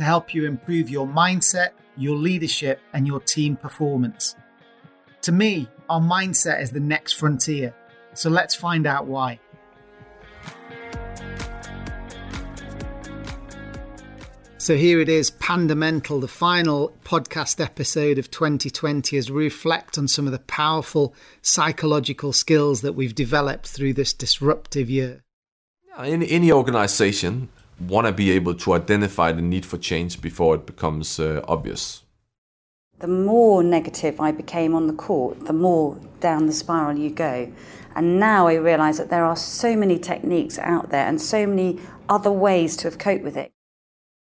to help you improve your mindset, your leadership, and your team performance. To me, our mindset is the next frontier. So let's find out why. So here it is, Pandamental, the final podcast episode of 2020, as we reflect on some of the powerful psychological skills that we've developed through this disruptive year. In any organization, want to be able to identify the need for change before it becomes uh, obvious. The more negative I became on the court, the more down the spiral you go. And now I realise that there are so many techniques out there and so many other ways to have coped with it.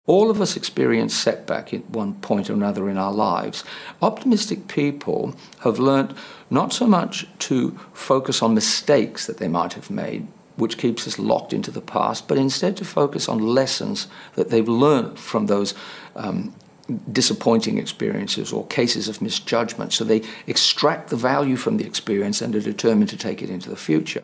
All of us experience setback at one point or another in our lives. Optimistic people have learnt not so much to focus on mistakes that they might have made, which keeps us locked into the past, but instead to focus on lessons that they've learned from those um, disappointing experiences or cases of misjudgment. So they extract the value from the experience and are determined to take it into the future.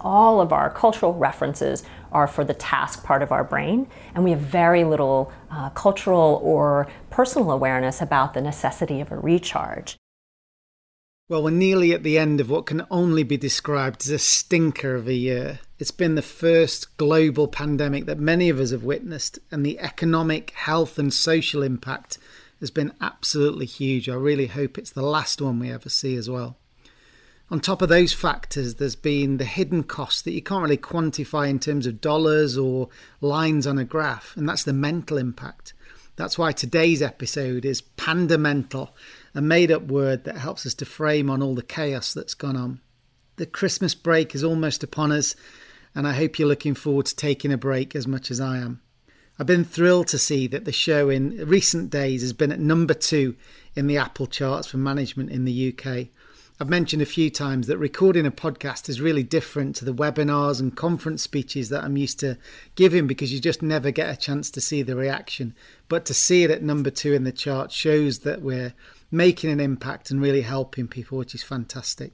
All of our cultural references are for the task part of our brain, and we have very little uh, cultural or personal awareness about the necessity of a recharge. Well, we're nearly at the end of what can only be described as a stinker of a year. It's been the first global pandemic that many of us have witnessed, and the economic, health, and social impact has been absolutely huge. I really hope it's the last one we ever see as well. On top of those factors, there's been the hidden cost that you can't really quantify in terms of dollars or lines on a graph, and that's the mental impact. That's why today's episode is pandamental a made up word that helps us to frame on all the chaos that's gone on. The Christmas break is almost upon us, and I hope you're looking forward to taking a break as much as I am. I've been thrilled to see that the show in recent days has been at number two in the Apple charts for management in the UK. I've mentioned a few times that recording a podcast is really different to the webinars and conference speeches that I'm used to giving because you just never get a chance to see the reaction. But to see it at number two in the chart shows that we're making an impact and really helping people, which is fantastic.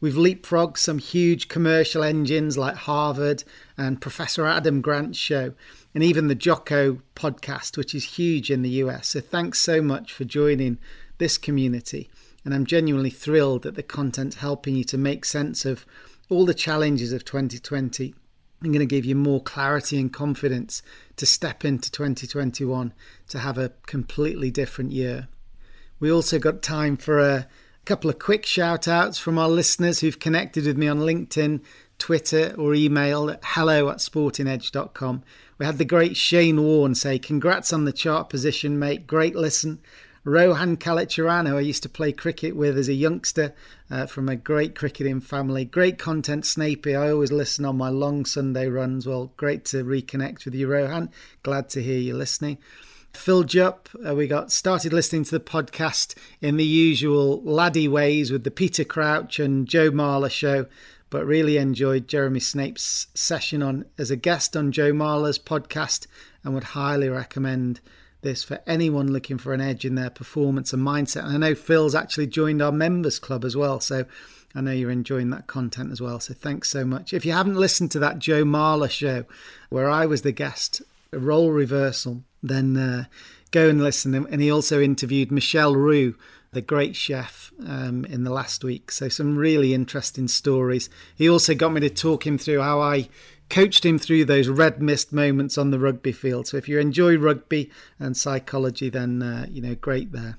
We've leapfrogged some huge commercial engines like Harvard and Professor Adam Grant's show, and even the Jocko podcast, which is huge in the US. So thanks so much for joining this community. And I'm genuinely thrilled that the content's helping you to make sense of all the challenges of 2020. I'm going to give you more clarity and confidence to step into 2021 to have a completely different year. We also got time for a couple of quick shout outs from our listeners who've connected with me on LinkedIn, Twitter, or email at hello at sportingedge.com. We had the great Shane Warne say, Congrats on the chart position, mate. Great listen. Rohan Kalicharan, who I used to play cricket with as a youngster uh, from a great cricketing family. Great content, Snapey. I always listen on my long Sunday runs. Well, great to reconnect with you, Rohan. Glad to hear you listening. Phil Jupp, uh, we got started listening to the podcast in the usual laddie ways with the Peter Crouch and Joe Marler show, but really enjoyed Jeremy Snape's session on as a guest on Joe Marler's podcast and would highly recommend this for anyone looking for an edge in their performance and mindset. And I know Phil's actually joined our members club as well, so I know you're enjoying that content as well. So thanks so much. If you haven't listened to that Joe Marler show where I was the guest, a role reversal then uh, go and listen. And he also interviewed Michel Roux, the great chef, um, in the last week. So some really interesting stories. He also got me to talk him through how I coached him through those red mist moments on the rugby field. So if you enjoy rugby and psychology, then, uh, you know, great there.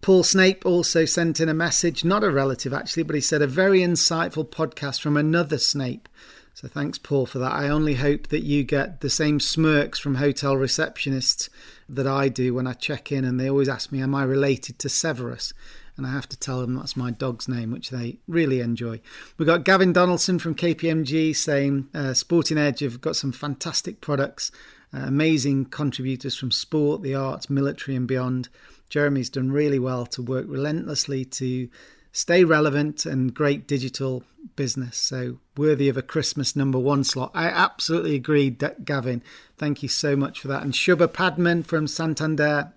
Paul Snape also sent in a message, not a relative actually, but he said a very insightful podcast from another Snape. So thanks, Paul, for that. I only hope that you get the same smirks from hotel receptionists that I do when I check in, and they always ask me, Am I related to Severus? And I have to tell them that's my dog's name, which they really enjoy. We've got Gavin Donaldson from KPMG saying uh, Sporting Edge have got some fantastic products, uh, amazing contributors from sport, the arts, military, and beyond. Jeremy's done really well to work relentlessly to stay relevant and great digital business. So worthy of a Christmas number one slot. I absolutely agree, Gavin. Thank you so much for that. And Shubha Padman from Santander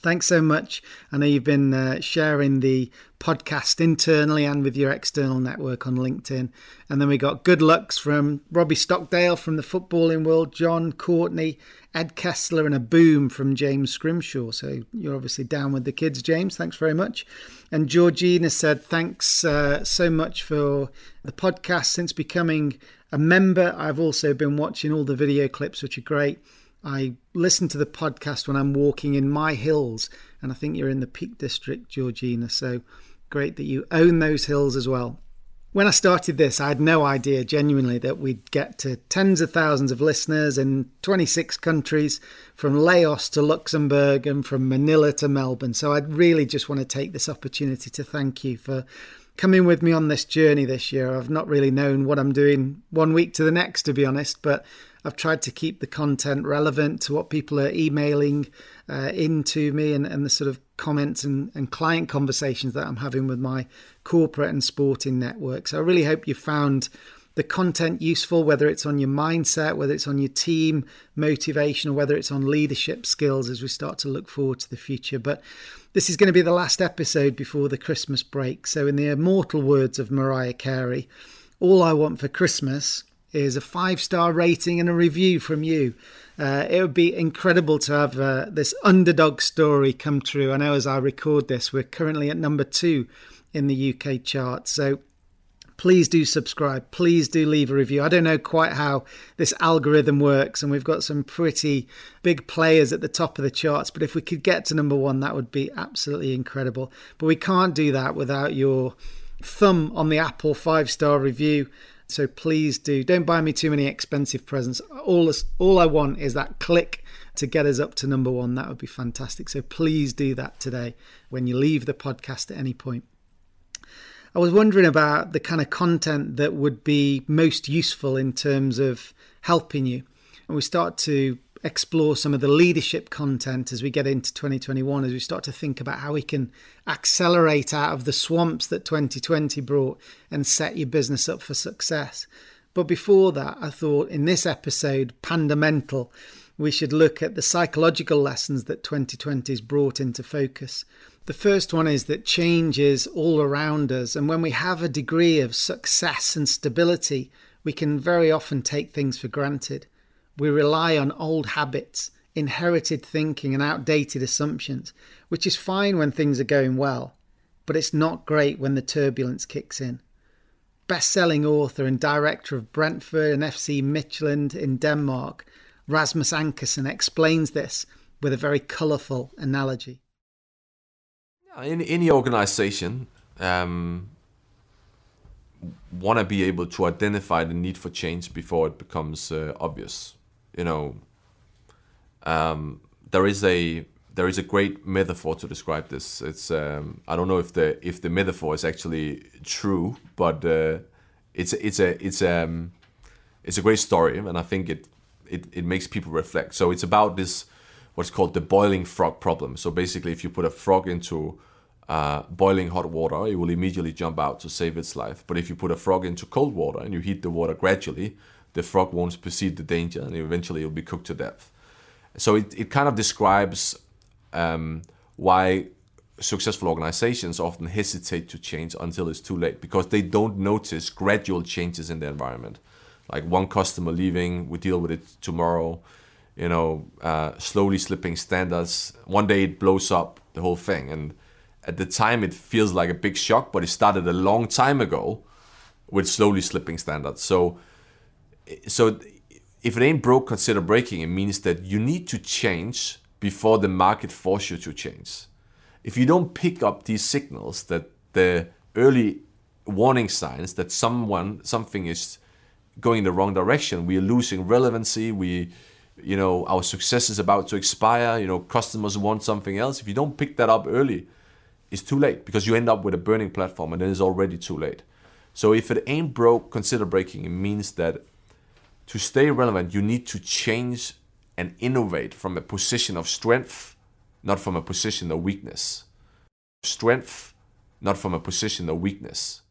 Thanks so much. I know you've been uh, sharing the podcast internally and with your external network on LinkedIn. And then we got good lucks from Robbie Stockdale from the footballing world, John Courtney, Ed Kessler, and a boom from James Scrimshaw. So you're obviously down with the kids, James. Thanks very much. And Georgina said, Thanks uh, so much for the podcast. Since becoming a member, I've also been watching all the video clips, which are great. I listen to the podcast when I'm walking in my hills, and I think you're in the Peak District, Georgina. So great that you own those hills as well. When I started this, I had no idea genuinely that we'd get to tens of thousands of listeners in 26 countries, from Laos to Luxembourg and from Manila to Melbourne. So I really just want to take this opportunity to thank you for coming with me on this journey this year. I've not really known what I'm doing one week to the next, to be honest, but I've tried to keep the content relevant to what people are emailing uh, into me and, and the sort of comments and, and client conversations that I'm having with my corporate and sporting network. So I really hope you found the content useful, whether it's on your mindset, whether it's on your team motivation, or whether it's on leadership skills as we start to look forward to the future. But this is going to be the last episode before the Christmas break. So, in the immortal words of Mariah Carey, all I want for Christmas is a five star rating and a review from you. Uh, it would be incredible to have uh, this underdog story come true. I know as I record this, we're currently at number two in the UK chart. So please do subscribe. Please do leave a review. I don't know quite how this algorithm works, and we've got some pretty big players at the top of the charts. But if we could get to number one, that would be absolutely incredible. But we can't do that without your thumb on the Apple five star review. So please do. Don't buy me too many expensive presents. All this, all I want is that click to get us up to number one. That would be fantastic. So please do that today when you leave the podcast at any point. I was wondering about the kind of content that would be most useful in terms of helping you. And we start to explore some of the leadership content as we get into 2021, as we start to think about how we can accelerate out of the swamps that 2020 brought and set your business up for success. But before that, I thought in this episode, Pandamental, we should look at the psychological lessons that 2020 has brought into focus. The first one is that change is all around us, and when we have a degree of success and stability, we can very often take things for granted. We rely on old habits, inherited thinking, and outdated assumptions, which is fine when things are going well, but it's not great when the turbulence kicks in. Best selling author and director of Brentford and FC Midtjylland in Denmark, Rasmus Ankersen explains this with a very colourful analogy. In any organization, um, want to be able to identify the need for change before it becomes uh, obvious you know, um, there is a there is a great metaphor to describe this. It's um, I don't know if the if the metaphor is actually true, but uh, it's it's a it's um it's a great story, and I think it it it makes people reflect. So it's about this what's called the boiling frog problem. So basically, if you put a frog into uh, boiling hot water, it will immediately jump out to save its life. But if you put a frog into cold water and you heat the water gradually, the frog won't perceive the danger and eventually it'll be cooked to death. So it, it kind of describes um, why successful organizations often hesitate to change until it's too late because they don't notice gradual changes in the environment. Like one customer leaving, we deal with it tomorrow, you know, uh, slowly slipping standards. One day it blows up the whole thing. And at the time, it feels like a big shock, but it started a long time ago with slowly slipping standards. So so if it ain't broke, consider breaking. It means that you need to change before the market forces you to change. If you don't pick up these signals that the early warning signs that someone something is going in the wrong direction, we are losing relevancy, we you know our success is about to expire, you know customers want something else. If you don't pick that up early, it's too late because you end up with a burning platform and then it's already too late. So if it ain't broke, consider breaking. It means that to stay relevant, you need to change and innovate from a position of strength, not from a position of weakness. Strength, not from a position of weakness.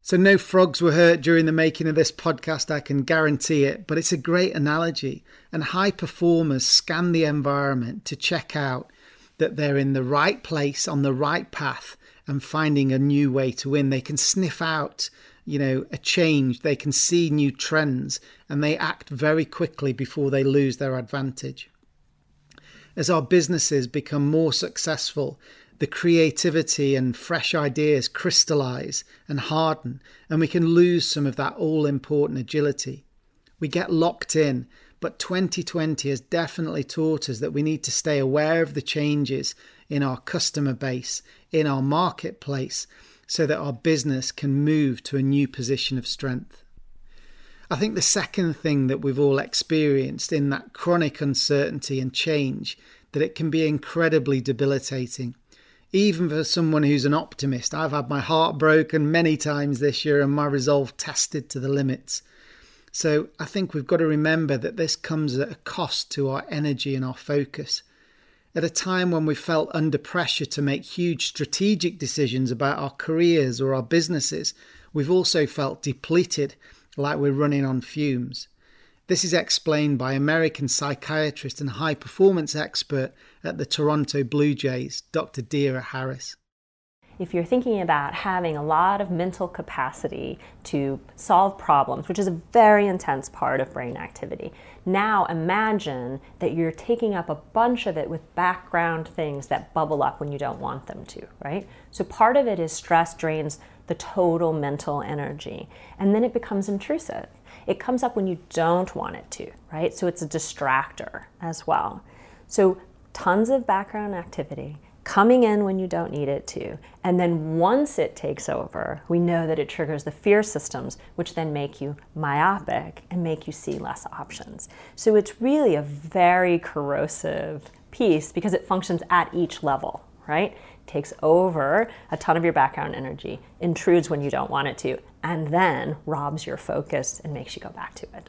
So, no frogs were hurt during the making of this podcast, I can guarantee it, but it's a great analogy. And high performers scan the environment to check out that they're in the right place, on the right path, and finding a new way to win. They can sniff out you know a change. They can see new trends and they act very quickly before they lose their advantage. As our businesses become more successful the creativity and fresh ideas crystallize and harden and we can lose some of that all important agility. We get locked in but 2020 has definitely taught us that we need to stay aware of the changes in our customer base in our marketplace so that our business can move to a new position of strength. I think the second thing that we've all experienced in that chronic uncertainty and change that it can be incredibly debilitating. Even for someone who's an optimist, I've had my heart broken many times this year and my resolve tested to the limits. So I think we've got to remember that this comes at a cost to our energy and our focus at a time when we felt under pressure to make huge strategic decisions about our careers or our businesses, we've also felt depleted, like we're running on fumes. This is explained by American psychiatrist and high performance expert at the Toronto Blue Jays, Dr. Deera Harris if you're thinking about having a lot of mental capacity to solve problems, which is a very intense part of brain activity, now imagine that you're taking up a bunch of it with background things that bubble up when you don't want them to, right? So part of it is stress drains the total mental energy, and then it becomes intrusive. It comes up when you don't want it to, right? So it's a distractor as well. So tons of background activity coming in when you don't need it to. And then once it takes over, we know that it triggers the fear systems, which then make you myopic and make you see less options. So it's really a very corrosive piece because it functions at each level, right? Takes over a ton of your background energy, intrudes when you don't want it to, and then robs your focus and makes you go back to it.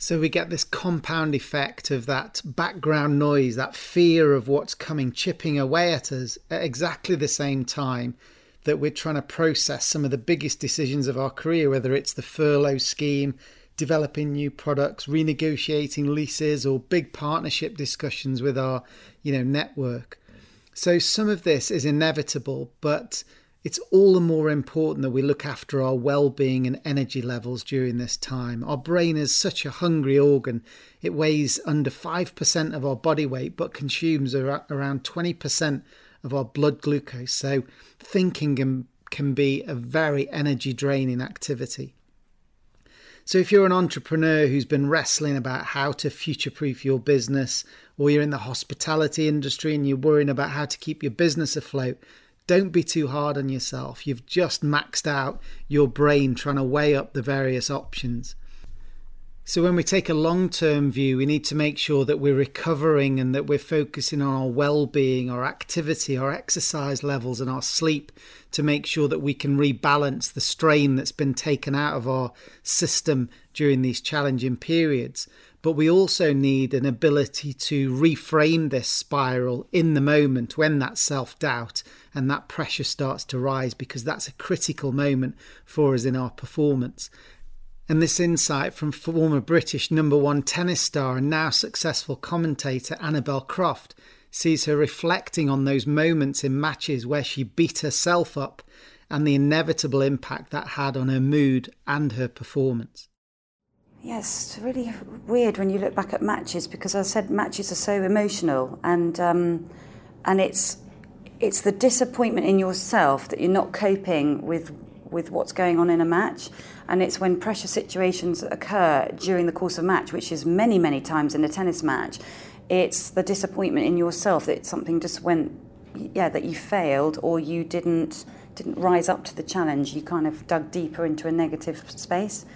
So we get this compound effect of that background noise, that fear of what's coming chipping away at us at exactly the same time that we're trying to process some of the biggest decisions of our career, whether it's the furlough scheme, developing new products, renegotiating leases, or big partnership discussions with our, you know, network. So some of this is inevitable, but it's all the more important that we look after our well being and energy levels during this time. Our brain is such a hungry organ. It weighs under 5% of our body weight but consumes around 20% of our blood glucose. So, thinking can, can be a very energy draining activity. So, if you're an entrepreneur who's been wrestling about how to future proof your business, or you're in the hospitality industry and you're worrying about how to keep your business afloat, don't be too hard on yourself. You've just maxed out your brain trying to weigh up the various options. So, when we take a long term view, we need to make sure that we're recovering and that we're focusing on our well being, our activity, our exercise levels, and our sleep to make sure that we can rebalance the strain that's been taken out of our system during these challenging periods but we also need an ability to reframe this spiral in the moment when that self doubt and that pressure starts to rise, because that's a critical moment for us in our performance. And this insight from former British number one tennis star and now successful commentator Annabel Croft sees her reflecting on those moments in matches where she beat herself up and the inevitable impact that had on her mood and her performance. Yes, it's really weird when you look back at matches because I said matches are so emotional and um, and it's it's the disappointment in yourself that you're not coping with with what's going on in a match. And it's when pressure situations occur during the course of a match, which is many, many times in a tennis match, it's the disappointment in yourself that something just went, yeah, that you failed or you didn't didn't rise up to the challenge. You kind of dug deeper into a negative space.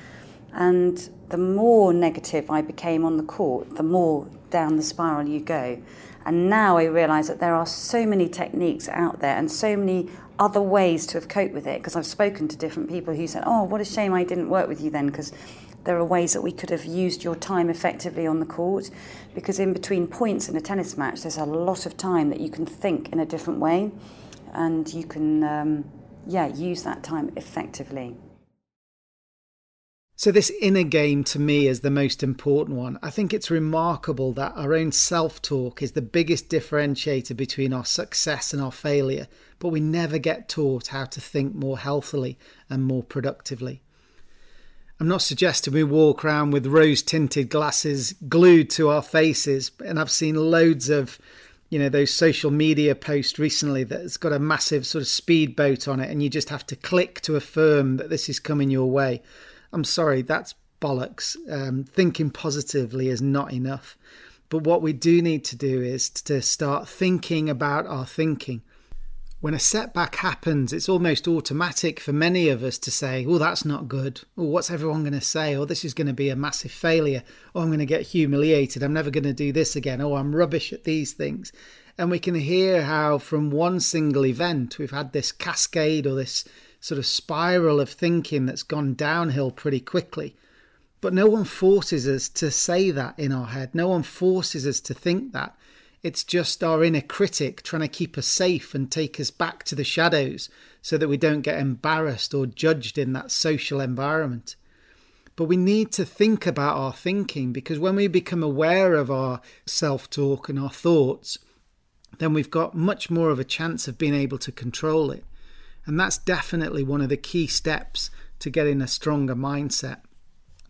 And the more negative I became on the court, the more down the spiral you go. And now I realise that there are so many techniques out there and so many other ways to have coped with it. Because I've spoken to different people who said, Oh, what a shame I didn't work with you then, because there are ways that we could have used your time effectively on the court. Because in between points in a tennis match, there's a lot of time that you can think in a different way and you can, um, yeah, use that time effectively. So, this inner game to me is the most important one. I think it's remarkable that our own self talk is the biggest differentiator between our success and our failure, but we never get taught how to think more healthily and more productively. I'm not suggesting we walk around with rose tinted glasses glued to our faces, and I've seen loads of you know those social media posts recently that's got a massive sort of speedboat on it and you just have to click to affirm that this is coming your way I'm sorry, that's bollocks. Um, thinking positively is not enough. But what we do need to do is to start thinking about our thinking. When a setback happens, it's almost automatic for many of us to say, Oh, that's not good. Or what's everyone going to say? Or this is going to be a massive failure. Or I'm going to get humiliated. I'm never going to do this again. Oh, I'm rubbish at these things. And we can hear how, from one single event, we've had this cascade or this sort of spiral of thinking that's gone downhill pretty quickly. But no one forces us to say that in our head. No one forces us to think that. It's just our inner critic trying to keep us safe and take us back to the shadows so that we don't get embarrassed or judged in that social environment. But we need to think about our thinking because when we become aware of our self talk and our thoughts, then we've got much more of a chance of being able to control it. And that's definitely one of the key steps to getting a stronger mindset.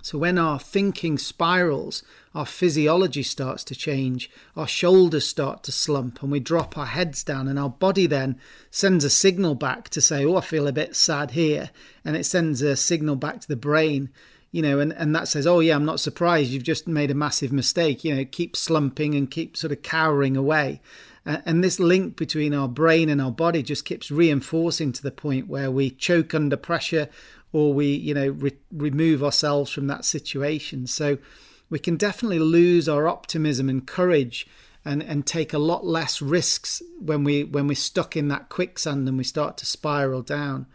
So, when our thinking spirals, our physiology starts to change, our shoulders start to slump, and we drop our heads down, and our body then sends a signal back to say, Oh, I feel a bit sad here. And it sends a signal back to the brain, you know, and, and that says, Oh, yeah, I'm not surprised. You've just made a massive mistake. You know, keep slumping and keep sort of cowering away. And this link between our brain and our body just keeps reinforcing to the point where we choke under pressure or we, you know, re- remove ourselves from that situation. So we can definitely lose our optimism and courage and, and take a lot less risks when we when we're stuck in that quicksand and we start to spiral down.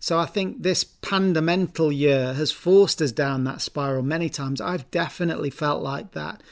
So I think this pandamental year has forced us down that spiral many times. I've definitely felt like that.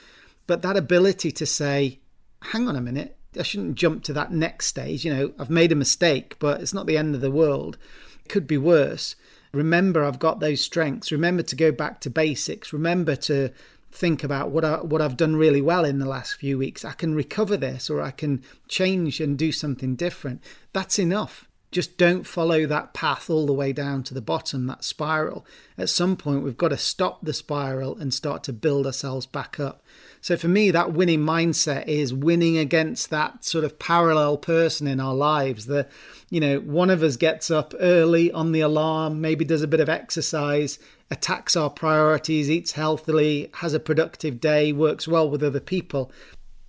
But that ability to say, hang on a minute, I shouldn't jump to that next stage. You know, I've made a mistake, but it's not the end of the world. It could be worse. Remember, I've got those strengths. Remember to go back to basics. Remember to think about what I, what I've done really well in the last few weeks. I can recover this, or I can change and do something different. That's enough. Just don't follow that path all the way down to the bottom, that spiral. At some point, we've got to stop the spiral and start to build ourselves back up. So for me, that winning mindset is winning against that sort of parallel person in our lives. The, you know, one of us gets up early on the alarm, maybe does a bit of exercise, attacks our priorities, eats healthily, has a productive day, works well with other people.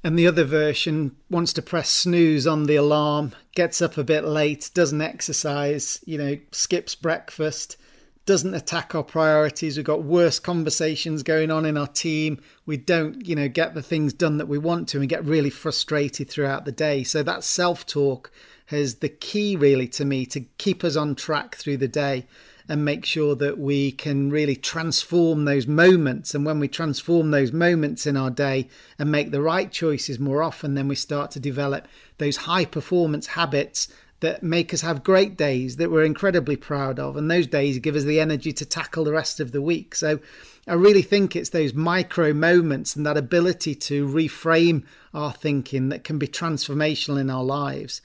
And the other version wants to press snooze on the alarm, gets up a bit late, doesn't exercise, you know, skips breakfast, doesn't attack our priorities. We've got worse conversations going on in our team. We don't, you know, get the things done that we want to and get really frustrated throughout the day. So that self talk is the key, really, to me to keep us on track through the day and make sure that we can really transform those moments. And when we transform those moments in our day and make the right choices more often, then we start to develop those high performance habits that make us have great days that we're incredibly proud of. And those days give us the energy to tackle the rest of the week. So I really think it's those micro moments and that ability to reframe our thinking that can be transformational in our lives.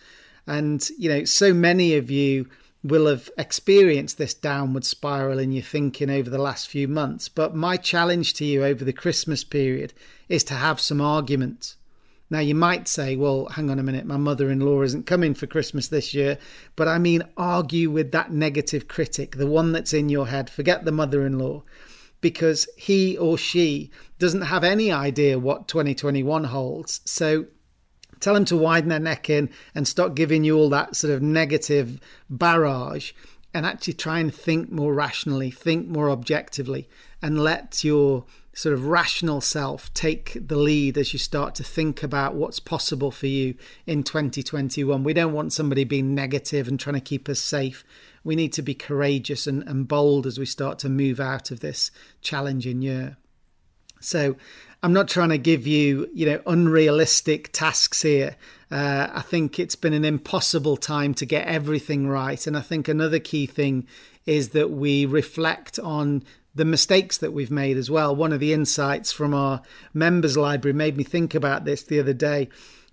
And, you know, so many of you will have experienced this downward spiral in your thinking over the last few months. But my challenge to you over the Christmas period is to have some arguments Now, you might say, well, hang on a minute, my mother in law isn't coming for Christmas this year. But I mean, argue with that negative critic, the one that's in your head. Forget the mother in law, because he or she doesn't have any idea what 2021 holds. So tell them to widen their neck in and stop giving you all that sort of negative barrage and actually try and think more rationally, think more objectively, and let your sort of rational self take the lead as you start to think about what's possible for you in 2021. We don't want somebody being negative and trying to keep us safe. We need to be courageous and, and bold as we start to move out of this challenging year. So, I'm not trying to give you, you know, unrealistic tasks here. Uh, I think it's been an impossible time to get everything right. And I think another key thing is that we reflect on the mistakes that we've made as well. One of the insights from our members library made me think about this the other day.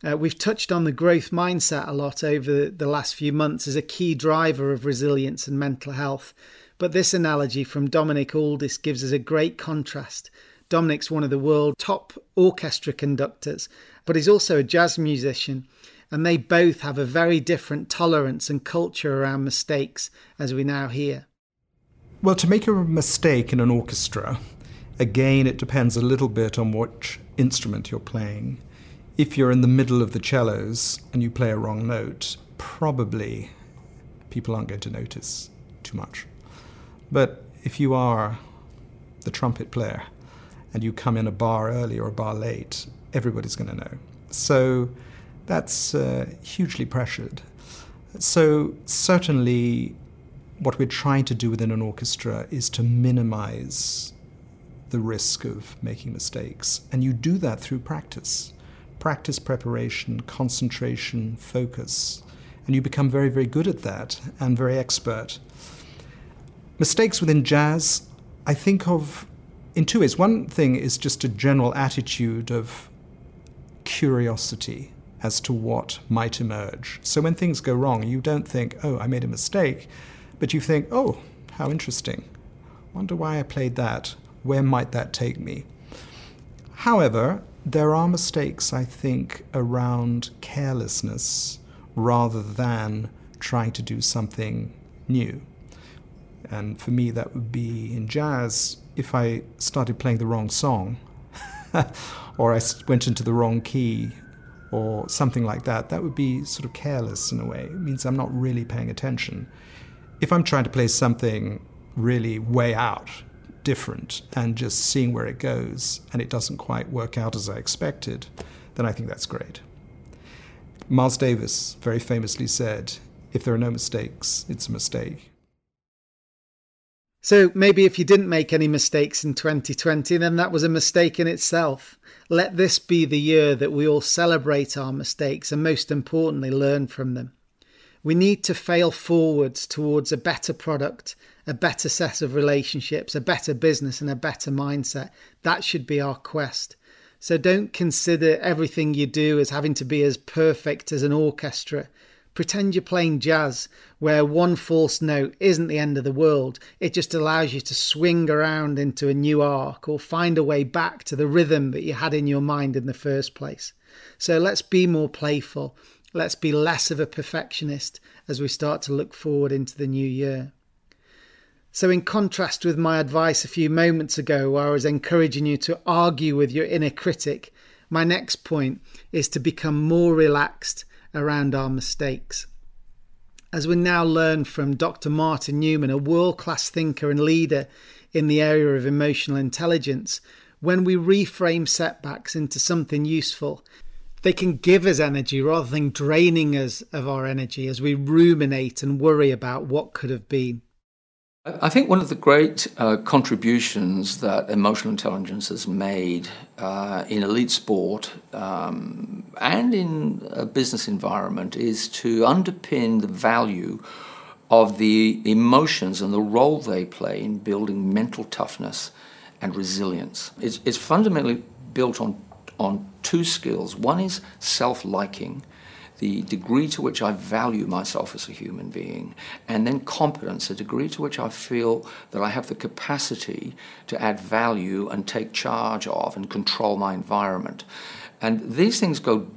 Uh, we've touched on the growth mindset a lot over the last few months as a key driver of resilience and mental health. But this analogy from Dominic Alldis gives us a great contrast. Dominic's one of the world top orchestra conductors, but he's also a jazz musician. And they both have a very different tolerance and culture around mistakes, as we now hear. Well, to make a mistake in an orchestra, again, it depends a little bit on which instrument you're playing. If you're in the middle of the cellos and you play a wrong note, probably people aren't going to notice too much. But if you are the trumpet player and you come in a bar early or a bar late, everybody's going to know. So that's uh, hugely pressured. So certainly what we're trying to do within an orchestra is to minimize the risk of making mistakes. And you do that through practice practice, preparation, concentration, focus. And you become very, very good at that and very expert. Mistakes within jazz, I think of in two ways. One thing is just a general attitude of curiosity as to what might emerge. So when things go wrong, you don't think, oh, I made a mistake but you think, oh, how interesting. Wonder why I played that. Where might that take me? However, there are mistakes, I think, around carelessness rather than trying to do something new. And for me, that would be in jazz if I started playing the wrong song or I went into the wrong key or something like that. That would be sort of careless in a way. It means I'm not really paying attention if I'm trying to play something really way out, different, and just seeing where it goes, and it doesn't quite work out as I expected, then I think that's great. Miles Davis very famously said, if there are no mistakes, it's a mistake. So maybe if you didn't make any mistakes in 2020, then that was a mistake in itself. Let this be the year that we all celebrate our mistakes and, most importantly, learn from them. We need to fail forwards towards a better product, a better set of relationships, a better business, and a better mindset. That should be our quest. So don't consider everything you do as having to be as perfect as an orchestra. Pretend you're playing jazz, where one false note isn't the end of the world. It just allows you to swing around into a new arc or find a way back to the rhythm that you had in your mind in the first place. So let's be more playful. Let's be less of a perfectionist as we start to look forward into the new year. So, in contrast with my advice a few moments ago, where I was encouraging you to argue with your inner critic, my next point is to become more relaxed around our mistakes. As we now learn from Dr. Martyn Newman, a world class thinker and leader in the area of emotional intelligence, when we reframe setbacks into something useful, they can give us energy rather than draining us of our energy as we ruminate and worry about what could have been. I think one of the great uh, contributions that emotional intelligence has made uh, in elite sport um, and in a business environment is to underpin the value of the emotions and the role they play in building mental toughness and resilience. It's, it's fundamentally built on on two skills. One is self liking, the degree to which I value myself as a human being, and then competence, the degree to which I feel that I have the capacity to add value and take charge of and control my environment. And these things go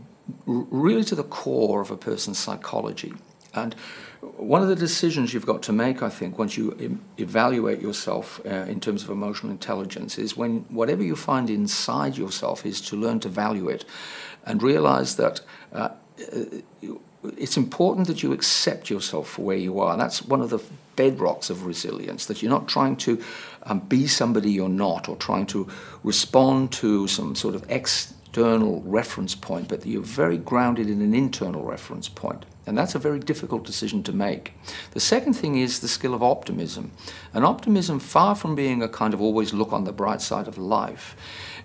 really to the core of a person's psychology. And one of the decisions you've got to make, I think, once you evaluate yourself uh, in terms of emotional intelligence, is when whatever you find inside yourself is to learn to value it and realize that uh, it's important that you accept yourself for where you are. That's one of the bedrocks of resilience, that you're not trying to um, be somebody you're not or trying to respond to some sort of external reference point, but that you're very grounded in an internal reference point. And that's a very difficult decision to make. The second thing is the skill of optimism. And optimism, far from being a kind of always look on the bright side of life,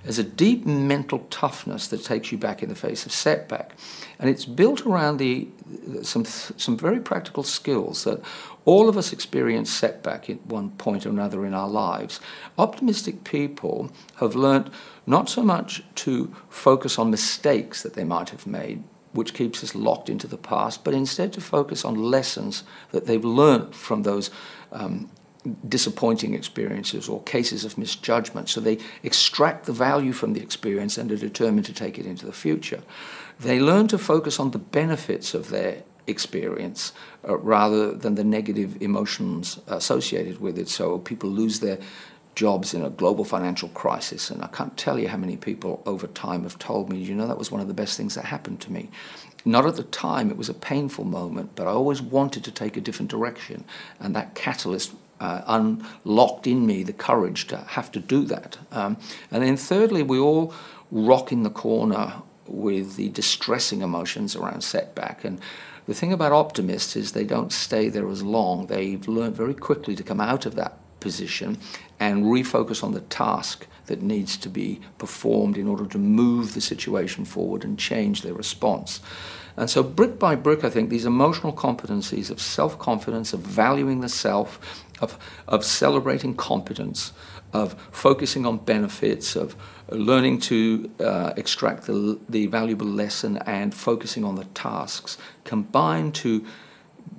is a deep mental toughness that takes you back in the face of setback. And it's built around the, some, some very practical skills that all of us experience setback at one point or another in our lives. Optimistic people have learnt not so much to focus on mistakes that they might have made, which keeps us locked into the past, but instead to focus on lessons that they've learnt from those um, disappointing experiences or cases of misjudgment. So they extract the value from the experience and are determined to take it into the future. They learn to focus on the benefits of their experience uh, rather than the negative emotions associated with it. So people lose their jobs in a global financial crisis. And I can't tell you how many people over time have told me, you know, that was one of the best things that happened to me. Not at the time, it was a painful moment, but I always wanted to take a different direction. And that catalyst uh, unlocked in me the courage to have to do that. Um, and then, thirdly, we all rock in the corner with the distressing emotions around setback. And the thing about optimists is they don't stay there as long. They've learned very quickly to come out of that position and refocus on the task that needs to be performed in order to move the situation forward and change their response. And so, brick by brick, I think these emotional competencies of self confidence, of valuing the self, of, of celebrating competence, of focusing on benefits, of learning to uh, extract the, the valuable lesson and focusing on the tasks combine to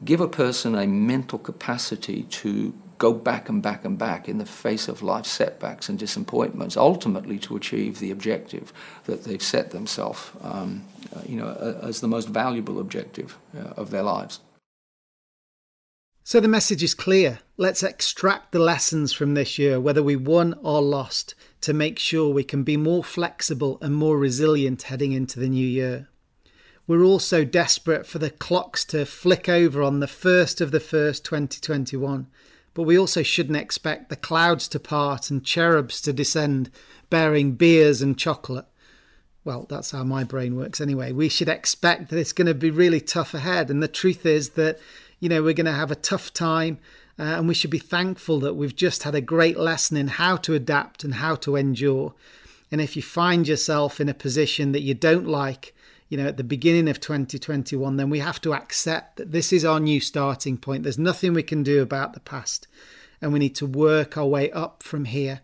give a person a mental capacity to go back and back and back in the face of life setbacks and disappointments, ultimately to achieve the objective that they've set themselves, um, uh, you know, as the most valuable objective uh, of their lives. So the message is clear. Let's extract the lessons from this year, whether we won or lost, to make sure we can be more flexible and more resilient heading into the new year. We're also desperate for the clocks to flick over on the 1st of the 1st, 2021, but we also shouldn't expect the clouds to part and cherubs to descend bearing beers and chocolate. Well, that's how my brain works anyway. We should expect that it's going to be really tough ahead. And the truth is that you know, we're going to have a tough time. Uh, and we should be thankful that we've just had a great lesson in how to adapt and how to endure. And if you find yourself in a position that you don't like, you know, at the beginning of 2021, then we have to accept that this is our new starting point. There's nothing we can do about the past, and we need to work our way up from here.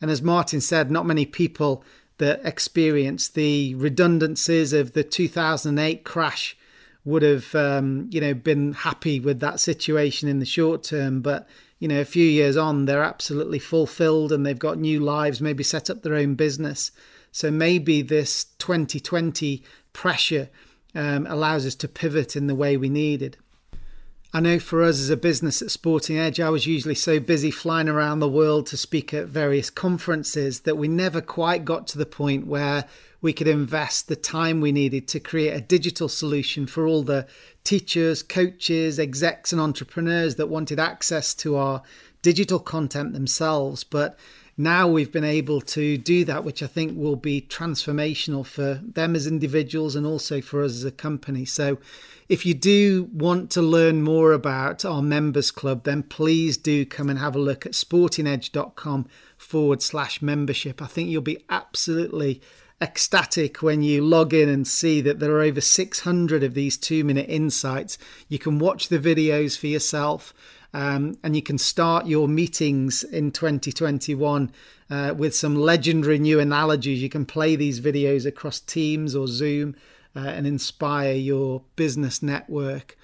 And as Martyn said, not many people that experienced the redundancies of the 2008 crash would have um, you know been happy with that situation in the short term but you know a few years on they're absolutely fulfilled and they've got new lives maybe set up their own business so maybe this 2020 pressure um, allows us to pivot in the way we needed I know for us as a business at Sporting Edge, I was usually so busy flying around the world to speak at various conferences that we never quite got to the point where we could invest the time we needed to create a digital solution for all the teachers, coaches, execs, and entrepreneurs that wanted access to our digital content themselves. But now we've been able to do that, which I think will be transformational for them as individuals and also for us as a company. So, if you do want to learn more about our members club, then please do come and have a look at sportingedge.com forward slash membership. I think you'll be absolutely ecstatic when you log in and see that there are over 600 of these two minute insights. You can watch the videos for yourself. Um, and you can start your meetings in 2021 uh, with some legendary new analogies. You can play these videos across Teams or Zoom uh, and inspire your business network.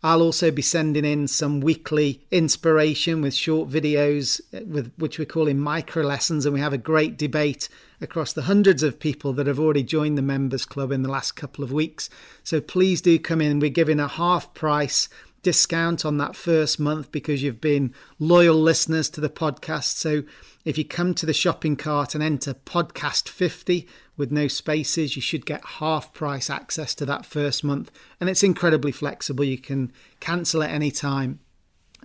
I'll also be sending in some weekly inspiration with short videos, uh, with which we're calling micro lessons, and we have a great debate across the hundreds of people that have already joined the members club in the last couple of weeks. So please do come in. We're giving a half price discount on that first month because you've been loyal listeners to the podcast. So if you come to the shopping cart and enter podcast 50 with no spaces, you should get half price access to that first month. And it's incredibly flexible. You can cancel at any time.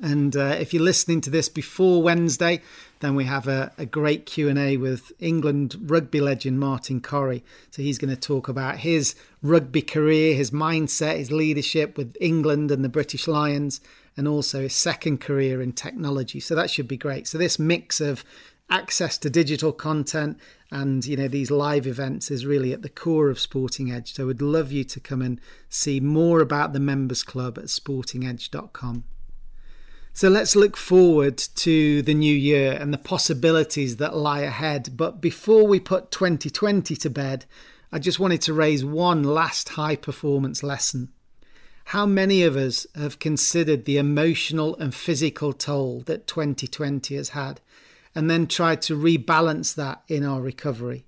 And uh, if you're listening to this before Wednesday, then we have a, a great Q&A with England rugby legend Martin Corry. So he's going to talk about his rugby career, his mindset, his leadership with England and the British Lions, and also his second career in technology. So that should be great. So this mix of access to digital content and you know these live events is really at the core of Sporting Edge. So I would love you to come and see more about the members club at sportingedge.com. So let's look forward to the new year and the possibilities that lie ahead. But before we put 2020 to bed, I just wanted to raise one last high performance lesson. How many of us have considered the emotional and physical toll that 2020 has had and then tried to rebalance that in our recovery?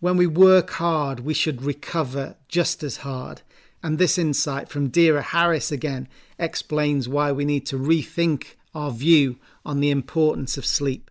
When we work hard, we should recover just as hard. And this insight from Deirdre Harris again explains why we need to rethink our view on the importance of sleep.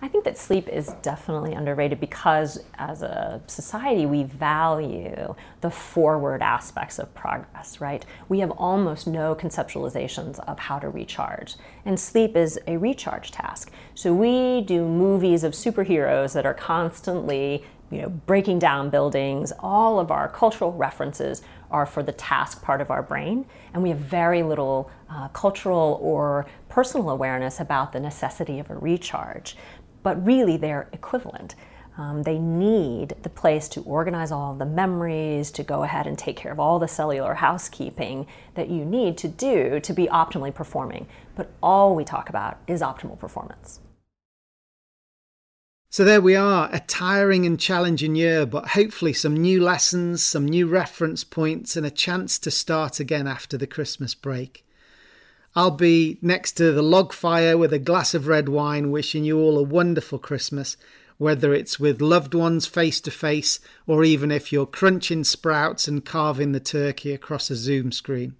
I think that sleep is definitely underrated because as a society we value the forward aspects of progress, right? We have almost no conceptualizations of how to recharge. And sleep is a recharge task. So we do movies of superheroes that are constantly you know, breaking down buildings. All of our cultural references are for the task part of our brain, and we have very little uh, cultural or personal awareness about the necessity of a recharge. But really, they're equivalent. Um, they need the place to organize all the memories, to go ahead and take care of all the cellular housekeeping that you need to do to be optimally performing. But all we talk about is optimal performance. So there we are, a tiring and challenging year, but hopefully some new lessons, some new reference points, and a chance to start again after the Christmas break. I'll be next to the log fire with a glass of red wine, wishing you all a wonderful Christmas, whether it's with loved ones face to face, or even if you're crunching sprouts and carving the turkey across a Zoom screen.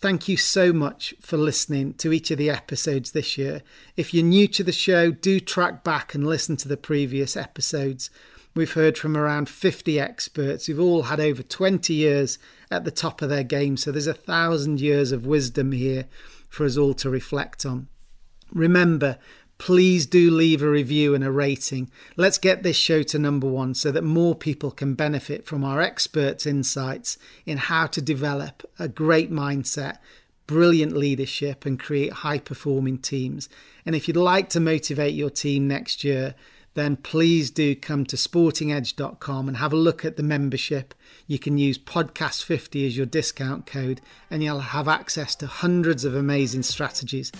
Thank you so much for listening to each of the episodes this year. If you're new to the show, do track back and listen to the previous episodes. We've heard from around 50 experts who've all had over 20 years at the top of their game, so there's a thousand years of wisdom here for us all to reflect on. Remember, please do leave a review and a rating. Let's get this show to number one so that more people can benefit from our experts' insights in how to develop a great mindset, brilliant leadership, and create high performing teams. And if you'd like to motivate your team next year, then please do come to sportingedge.com and have a look at the membership. You can use podcast50 as your discount code, and you'll have access to hundreds of amazing strategies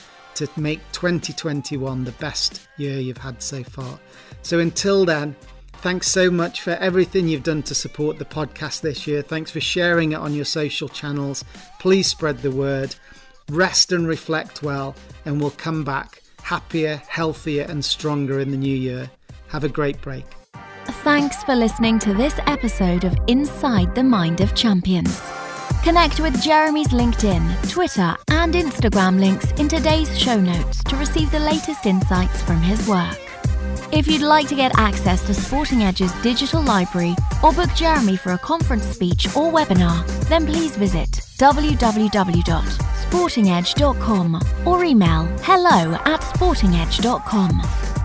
to make 2021 the best year you've had so far. So until then, thanks so much for everything you've done to support the podcast this year. Thanks for sharing it on your social channels. Please spread the word. Rest and reflect well, and we'll come back happier, healthier, and stronger in the new year. Have a great break. Thanks for listening to this episode of Inside the Mind of Champions. Connect with Jeremy's LinkedIn, Twitter, and Instagram links in today's show notes to receive the latest insights from his work. If you'd like to get access to Sporting Edge's digital library or book Jeremy for a conference speech or webinar, then please visit www.sportingedge.com or email hello at sportingedge.com.